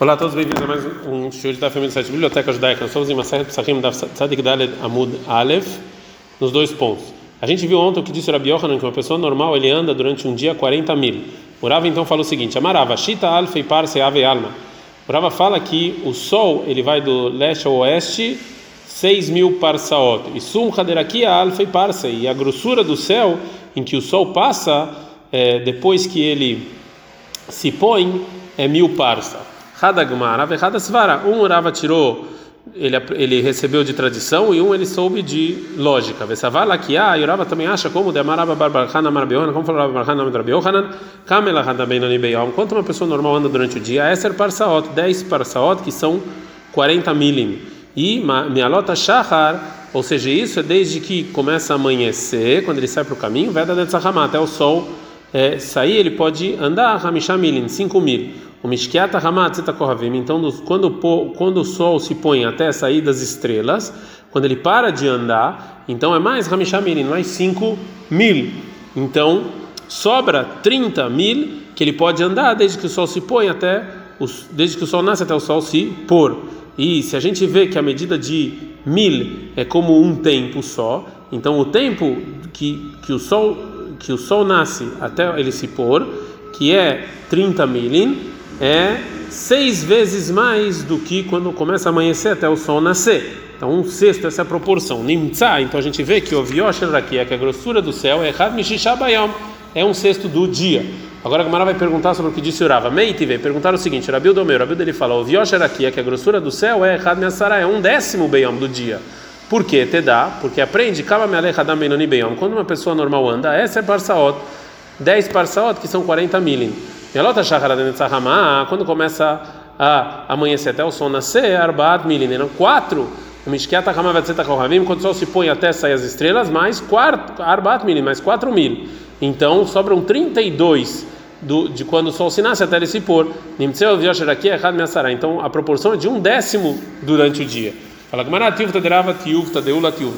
Olá a todos, bem-vindos a mais um show da família do Biblioteca Judaica. Nós estamos em Maseret Psachim da Tzadik Daled Amud Aleph, nos dois pontos. A gente viu ontem o que disse o Rabi Yohanan, que uma pessoa normal ele anda durante um dia 40 mil. O Rava então falou o seguinte: Amarava, Shita Alfei Parse Ave Alma. O Rava fala que o sol ele vai do leste ao oeste 6 mil parsaot. E Sum Haderakia Alfei Parse. E a grossura do céu em que o sol passa, é, depois que ele se põe, é mil parsa. Hadagmar. Um Rava tirou, ele, ele recebeu de tradição e um ele soube de lógica. Vesavala que ah, e Rava também acha como de Amarava Barbarhana Marabiohanan, como falou Barbarhana Marabiohanan, Kamela Hadabenani Beyom. Quanto uma pessoa normal anda durante o dia? Esser Parsaot, 10 Parsaot, que são 40 milim. E Mialota Shahar, ou seja, isso é desde que começa a amanhecer, quando ele sai para o caminho, Veda de até o sol é, sair, ele pode andar Hamisha Milin, 5 mil. O Mishkiata Hamatzeta Kohavim. Então, quando, quando o sol se põe até sair das estrelas, quando ele para de andar, então é mais Hamishamirim, mais 5 mil. Então, sobra 30 mil que ele pode andar desde que o sol se põe até, os, desde que o sol nasce até o sol se pôr. E se a gente vê que a medida de mil é como um tempo só, então o tempo que, que, o, sol, que o sol nasce até ele se pôr, que é 30 milin, é seis vezes mais do que quando começa a amanhecer até o sol nascer. Então, um sexto, essa é a proporção. Nimtza, então a gente vê que o Viosher aqui é que a grossura do céu é Had Mishishabayam, é um sexto do dia. Agora a Gamara vai perguntar sobre o que disse Urava. Meitive, perguntar o seguinte: Rabil do meu, Rabil dele fala: o é que a grossura do céu é Had Miasara, é um décimo Beyam do dia. Por quê? Te dá, porque aprende, Kama Mealechadam Benoni Beyam. Quando uma pessoa normal anda, essa é Parsaot, 10 Parsaot, que são 40 milim. Melota Shaharadanetzahamah, quando começa a amanhecer até o sol nascer, Arbaat Milin, quatro. Mishkiata Kohavim, quando o sol se põe até sair as estrelas, mais quatro, Arbaat Milin, mais quatro mil. Então sobram 32 do, de quando o sol se nasce até ele se pôr. Então a proporção é de um décimo durante o dia.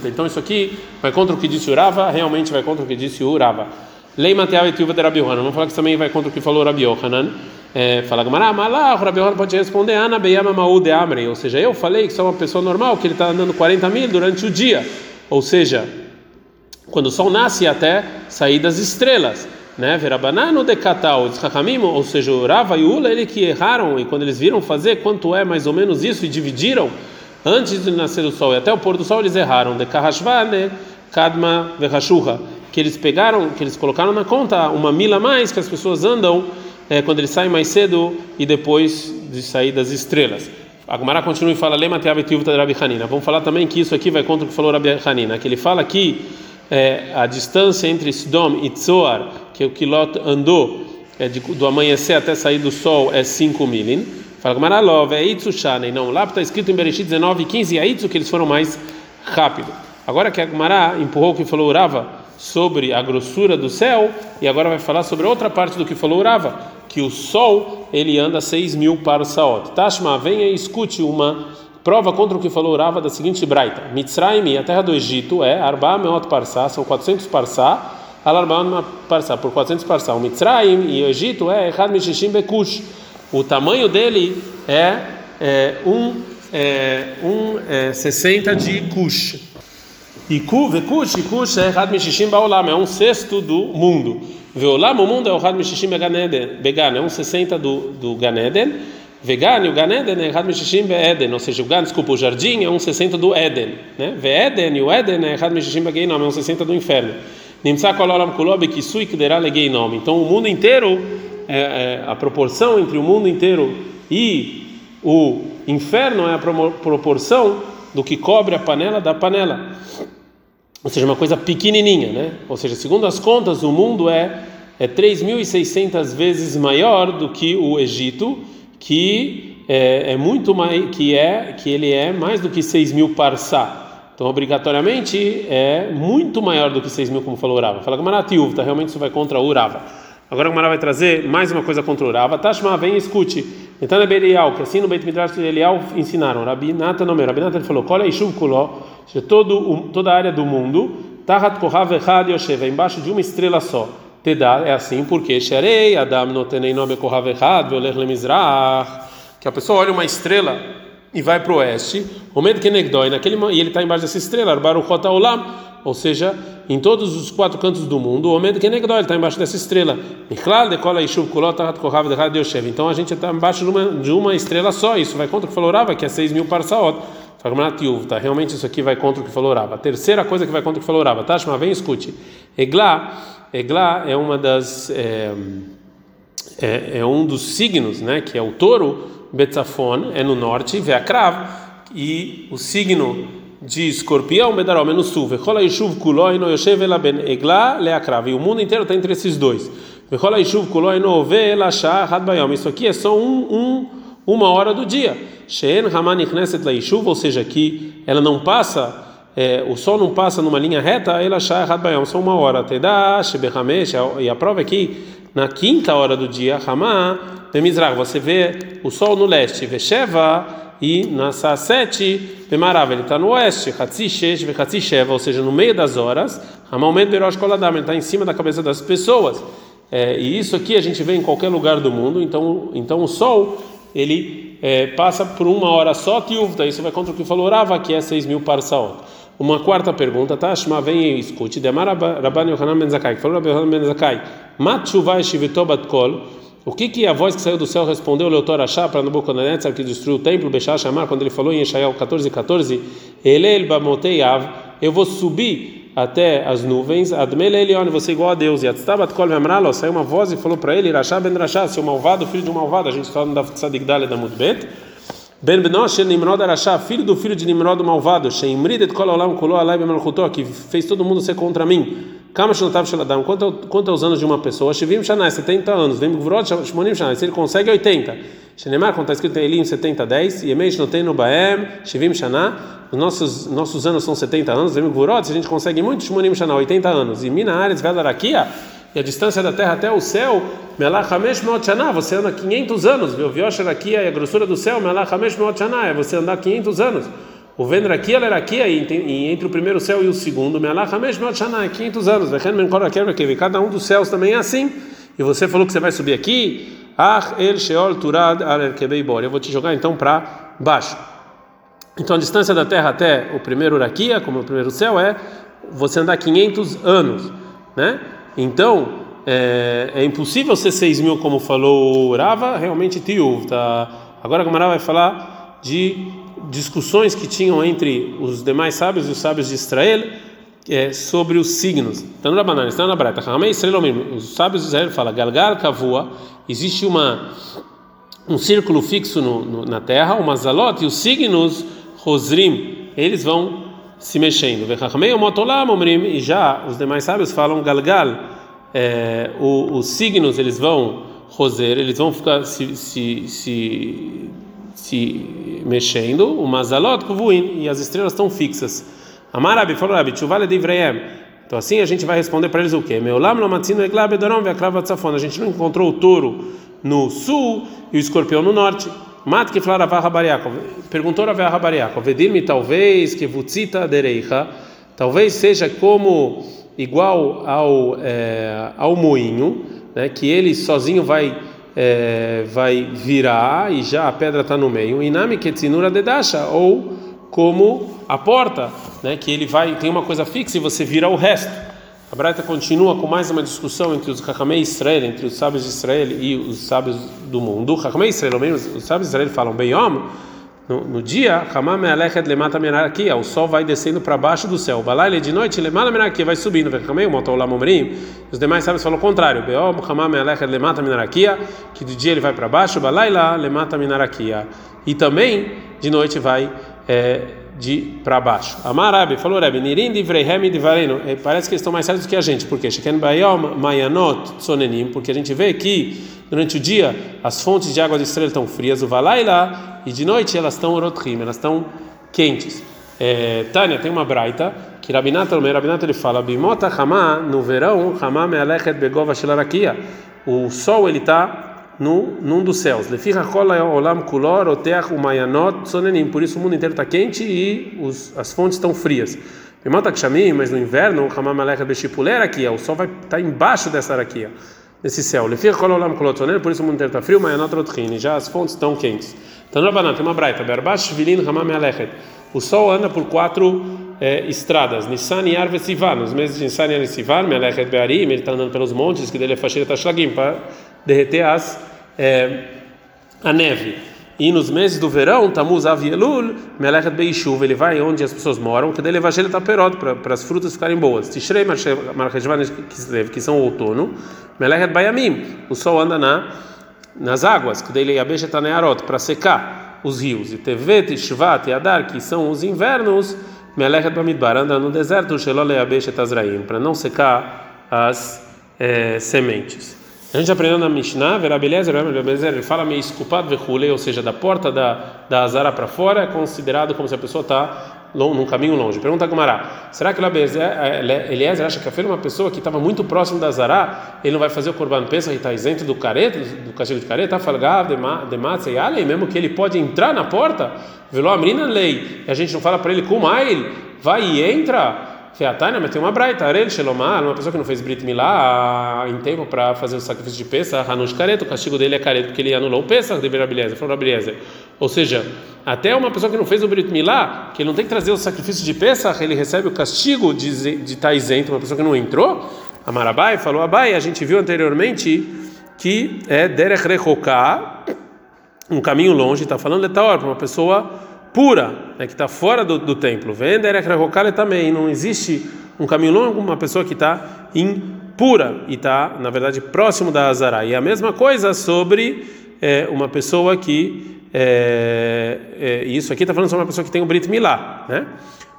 Então isso aqui vai contra o que disse Urava, realmente vai contra o que disse Urava. Lei Mateal e Tiuva de Rabi Yohanan. Vamos falar que isso também vai contra o que falou Rabi Yohanan. É, fala Gamara, Malach, o Rabi Yohanan pode responder, Ana Beyama Maúde Amrei. Ou seja, eu falei que sou uma pessoa normal, que ele está andando 40 mil durante o dia. Ou seja, quando o sol nasce até sair das estrelas. Né? Verabanano de Katal, ou seja, o Rava e Ula, ele que erraram, e quando eles viram fazer quanto é mais ou menos isso, e dividiram antes de nascer o sol e até o pôr do sol, eles erraram. De Kahashvane, Kadma Vehashuha que eles pegaram, que eles colocaram na conta uma mila a mais que as pessoas andam é, quando eles saem mais cedo e depois de sair das estrelas. A Gemara continua e fala Lema. Vamos falar também que isso aqui vai contra o que falou Rabi Hanina, que ele fala que é, a distância entre Sdom e Tzoar, que o Kilot andou é, de, do amanhecer até sair do sol é 5 milin. Fala Gemara Love, é Itzu Shane. Não, lá está escrito em Bereshit 19 e 15, é Itzu que eles foram mais rápido. Agora que a Gemara empurrou o que falou Urava, sobre a grossura do céu e agora vai falar sobre outra parte do que falou Urava, que o sol ele anda 6 mil para o Saot. Tashma, venha e escute uma prova contra o que falou Urava da seguinte braita: Mitzrayim, a terra do Egito, é Arba Meot Parsá, são 400 Parsá, Alarba Parsá, por 400 Parsá. O Mitzrayim e o Egito é Echad Mishishim Bekush. O tamanho dele é, é um, é, um é, 60 de Kush. E ku vekush, kush é had mishishim baolam, é um sexto do mundo. Veolam, o mundo é o had mishishim began, é um 60 do, do ganeden. Vegan, o ganeden é had mishishim beeden, ou seja, o gan, desculpa, o jardim é um 60 do Eden, né? Veeden, e o Eden é had mishishim begeinom, é um 60 do inferno. Nimsa kololam kulobe kisui kdera legeinom. Então o mundo inteiro, é, é, a proporção entre o mundo inteiro e o inferno é a proporção do que cobre a panela da panela. Ou seja, uma coisa pequenininha, né? Ou seja, segundo as contas, o mundo é é 3.600 vezes maior do que o Egito, que é, é, muito mais, que é que ele é mais do que 6 mil parsá. Então, obrigatoriamente, é muito maior do que 6 mil, como falou Urava. Fala que Maratiuv, tá? Realmente isso vai contra o Urava. Agora o Mará vai trazer mais uma coisa contra o Urava. Tashma, vem e escute. Então é Belial, que assim no Beit Midrash de Elial ensinaram. Rabi Natan, não, Rabi Natan falou: Kola Ishuv Kuló, todo toda a área do mundo, Tahat Kohav Echad Yosheva, embaixo de uma estrela só. Tedá é assim porque Sherei Adam no tenei nome Kohav Echad, Veoler Lemizrach. que a pessoa olha uma estrela e vai para o oeste, o medo que negdói, naquele e ele está embaixo dessa estrela, Baruchot Olam, ou seja, em todos os quatro cantos do mundo, o medo que negdói, está embaixo dessa estrela. Então a gente está embaixo de uma, de uma estrela só, isso vai contra o que falou Rava, que é 6 mil parsaot. Tá? Realmente isso aqui vai contra o que falou Rava. Terceira coisa que vai contra o que falou Rava, Tashma, vem escute. Eglá, Eglá é uma das. É, é, é um dos signos, né, que é o touro, Betzafon é no norte, Veakrav, e o signo de escorpião, Bedarom, é no sul. Vechola Yishuv Kuloi no Yoshev Elaben Egla Leakrav. E o mundo inteiro está entre esses dois. Vechola Yishuv Kuloi no Ove Elashah Hadbayom. Isso aqui é só um, um, uma hora do dia. She'en Haman Ichneset Laishuv, ou seja, que ela não passa. É, o sol não passa numa linha reta, Elashah Hadbayom, só uma hora. Teda Shebehamesh, e a prova é que na quinta hora do dia, Hamá, Bemizrach, você vê o sol no leste, Vesheva, e na Sasete, Bemarav, ele está no oeste, Hatzi Shesh, Hatzi Sheva, ou seja, no meio das horas, Hamalmed Berosh Koladam, ele está em cima da cabeça das pessoas. É, e isso aqui a gente vê em qualquer lugar do mundo, então, então o sol, ele é, passa por uma hora só, Tiuvta, isso vai contra o que falou Rava, que é 6 mil parsaot. Uma quarta pergunta, tá? Shma, vem e escute. Demar Rabban Yohanan Ben Zakai, falou Rabban Yohanan Ben Zakai, Matchuvai Shivitobat Kol, o que que a voz que saiu do céu respondeu Leotor Achá para Nabucodonosor que destruiu o templo, Bechá Shamar, quando ele falou em Yeshayahu 14, 14, Elel Bamotei Av, eu vou subir até as nuvens, Admele Elion, você é igual a Deus, e Atstabat Kol Vemralo, saiu uma voz e falou para ele, Rachá Ben Rachá, seu malvado, filho de um malvado, a gente está no Tzadik Dale da Mudbet, Ben Benosh Nimrod Arashá, filho do filho de Nimrod malvado, Sheimrid et Kol Olam Kolo Alai Bemalchutó, que fez todo mundo ser contra mim. Kama Shanotav Shaladam, quanto aos anos de uma pessoa? Shivim Shanai, 70 anos. Vem Gvrod Shmonim Shanai, se ele consegue 80. Shenemar, quando está escrito em Elim, 70, 10. Yemeish Notenu Baem, Shivim Shana, os nossos, nossos anos são 70 anos. Vem Gvrod, se a gente consegue muito, Shmonim Shana, 80 anos. E Mina Ares Velarakia, e a distância da terra até o céu, você anda 500 anos. Viu? Viosharakia e a grossura do céu, é você andar 500 anos. O Vendrakia Lerakia, e entre o primeiro céu e o segundo, Motshana, 500 anos. Cada um dos céus também é assim. E você falou que você vai subir aqui. Ah, Eu vou te jogar então para baixo. Então a distância da terra até o primeiro Urakia, como o primeiro céu, é você andar 500 anos. Né? Então é, é impossível ser 6 mil, como falou Rava, realmente Tiuv. Tá? Agora a Gamara vai falar de discussões que tinham entre os demais sábios e os sábios de Israel é, sobre os signos. Então, na banana, está na brata. Os sábios de Israel falam: Galgal Kavua, existe uma um círculo fixo no, no, na terra, o Mazalot e os signos Rosrim, eles vão se mexendo. E já os demais sábios falam Galgal, é, os signos eles vão roser, eles vão ficar se, se, se se mexendo, o mazalot kuvuin, e as estrelas estão fixas. Amarabi falou, Rabi, chuvale de Ivreem. Então assim a gente vai responder para eles o quê? Meulam lo matzino egla bedorom veakrava tzafon. A gente não encontrou o touro no sul e o escorpião no norte. Mat que flara Rabariakov. Perguntou a Rabariakov, vedir-me talvez que vutzita dereicha, talvez seja como igual ao é, ao moinho, né, que ele sozinho vai é, vai virar e já a pedra está no meio. Inami ketzinura dedasha, ou como a porta, né, que ele vai tem uma coisa fixa e você vira o resto. A Braita continua com mais uma discussão entre os Hakamei Israel, entre os sábios de Israel e os sábios do mundo. Hakamei Israel, os sábios de Israel falam bem, homem no, no dia, o sol vai descendo para baixo do céu. Balai de noite, vai subindo. Os demais sábios falam o contrário. Que de dia ele vai para baixo, e também de noite vai é, de para baixo. Amarabi falou Rebbe, Nirim de Vrehem de Vareno. É, parece que eles estão mais certos do que a gente, porque Sheken Bayom Mayanot Tsonenim, porque a gente vê que durante o dia as fontes de água de estrela estão frias, o Valaila, e de noite elas estão Orotrim, elas estão quentes. É, Tânia tem uma braita que Rabinata, o Rabinata ele fala, Bimota Hamá, no verão, Hamá Mealechet Begova Shelarakia. O sol ele está no, num dos céus. Por isso o mundo inteiro está quente e os, as fontes estão frias. Mas no inverno, o sol vai estar tá embaixo dessa araquia. nesse céu. Por isso o mundo inteiro está frio, anotrotrin, já as fontes estão quentes. Tanobanan, tem uma braita, berbash vilin hamam alechet. O sol anda por quatro é, estradas, Nissan, e Sivan. Nos meses de Nissan, e Sivan, Melechet Bearim, ele está andando pelos montes, que dele é Fashir Tashlagim, para derreter as, é, a neve. E nos meses do verão, Tamuz Avielul, Melechet Beishuv, ele vai onde as pessoas moram, que dele é Vagel Taperot, para as frutas ficarem boas. Tishrei Marchejvan, que são o outono, Melechet Bayamim, o sol anda na, nas águas, que dele é Yabeshet Tanearot, para secar os rios. E Tevet, Shvat e Adar, que são os invernos, Melechet Bamidbar, anda no deserto, Shelole Abeshet Azraim, para não secar as é, sementes. A gente aprendeu na Mishnah, Verabelezer, ele fala meio esculpado, vechule, ou seja, da porta da, da Azara para fora, é considerado como se a pessoa está num caminho longe. Pergunta a Gumará, será que Eliezer acha que a é uma pessoa que estava muito próximo da Azara, ele não vai fazer o Corban Pesach e está isento do careta, do castigo de careta, falgav, de matzah e alei, mesmo que ele pode entrar na porta, veló amrina lei, e a gente não fala para ele, ele vai e entra, Featania, mas tem uma braita, Arel Shelomar, uma pessoa que não fez Brit Milá em tempo para fazer o sacrifício de Pesach, Hanush Careta, o castigo dele é careta porque ele anulou o Pesach de Verabeleza, falou Rabeleza. Ou seja, até uma pessoa que não fez o Brit Milá, que ele não tem que trazer o sacrifício de Pesach, ele recebe o castigo de, estar isento, uma pessoa que não entrou. Amarabai falou Abai, a gente viu anteriormente que é Derech Rechoká, um caminho longe, está falando Letaor, para uma pessoa pura, né, que está fora do, do templo. Vender também. Não existe um caminho longo, uma pessoa que está impura e está, na verdade, próximo da Azara. E a mesma coisa sobre é, uma pessoa que. É, é, isso aqui está falando sobre uma pessoa que tem o Brit Milá, né?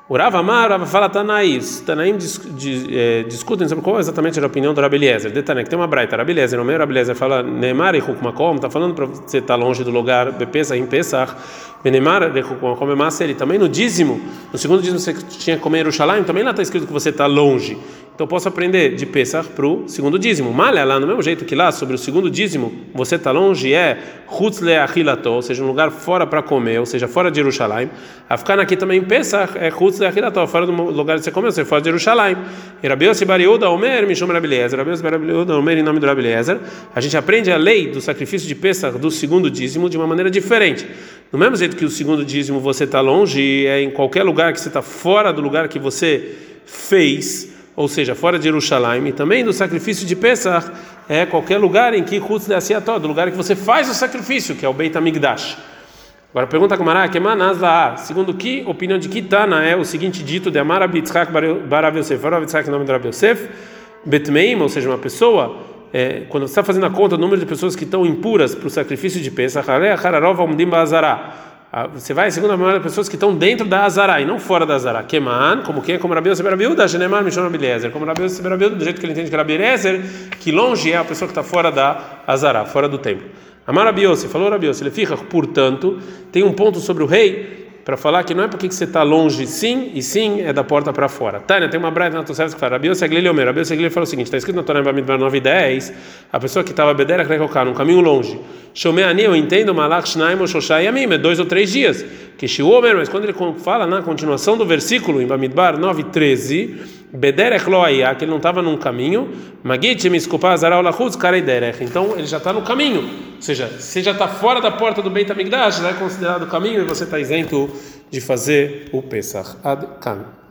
O Rav Amar, Rav fala Tanaís. Tanaim dis, dis, é, discutem sobre qual exatamente era a opinião do Rabi Eliezer. Detané, que tem uma braita. Rabi Eliezer, no meio Rabi Eliezer fala Neymar e Hukmakom, está falando para você estar tá longe do lugar Bepesa em Pesach. Benemar de Hukmakom é ele também no dízimo, no segundo dízimo você tinha que comer Yerushalayim, também lá está escrito que você está longe. Então posso aprender de Pesach para o segundo dízimo. Malha lá, no mesmo jeito que lá, sobre o segundo dízimo, você está longe, é Chutz Leachilato, ou seja, um lugar fora para comer, ou seja, fora de Jerusalém. A ficar aqui também Pesach é Chutz Leachilato, fora do lugar de você comer, ou seja, fora de Jerusalém. E Rabiose Bariuda Omer, me chama Rabiliezer. Rabiose Bariuda Omer, em nome do Rabiliezer. A gente aprende a lei do sacrifício de Pesach do segundo dízimo de uma maneira diferente. Do mesmo jeito que o segundo dízimo você está longe, é em qualquer lugar que você está fora do lugar que você fez ou seja, fora de Jerusalém, e também do sacrifício de Pesach, é qualquer lugar em que Chutz de Asiató, do lugar que você faz o sacrifício, que é o Beit Amigdash. Agora pergunta com Mará, que Manaz lá, segundo que opinião de Kitana é o seguinte dito de Amar Abitzhak Barav Yosef, Abitzhak nome de Rav Yosef, Betmeim, ou seja, uma pessoa, é, quando você está fazendo a conta do número de pessoas que estão impuras para o sacrifício de Pesach, Hararov Amdim Bazará, você vai segundo a maioria das pessoas que estão dentro da Azara e não fora da Azara. Keman, como quem? Como Rabi Yosef Rabiuda, Genemar Mishon Rabiliezer. Como Rabi Yosef Rabiuda, do jeito que ele entende que Rabi que longe é a pessoa que está fora da Azara, fora do templo. Amar Rabi Yosef, falou Rabi Yosef, ele fica, portanto, tem um ponto sobre o rei para falar que não é porque você está longe sim, e sim é da porta para fora. Tânia, tem uma braita na Tosefes que fala, Rabi Seglili Omer, Rabi Seglili fala o seguinte, está escrito na Torá Bamidbar 9 e 10, a pessoa que estava bedera krekoká, num caminho longe, Shomeani, eu entendo, Malach Shnaim ou Shoshai Yamim, é dois ou três dias, que Shiuomer, mas quando ele fala na continuação do versículo, em Bamidbar 9 e 13, Bederech lo que ele não estava num caminho, Magit. Então ele já está no caminho. Ou seja, se já está fora da porta do Beit HaMikdash, já é considerado caminho e você está isento de fazer o Pesach. Ad kan.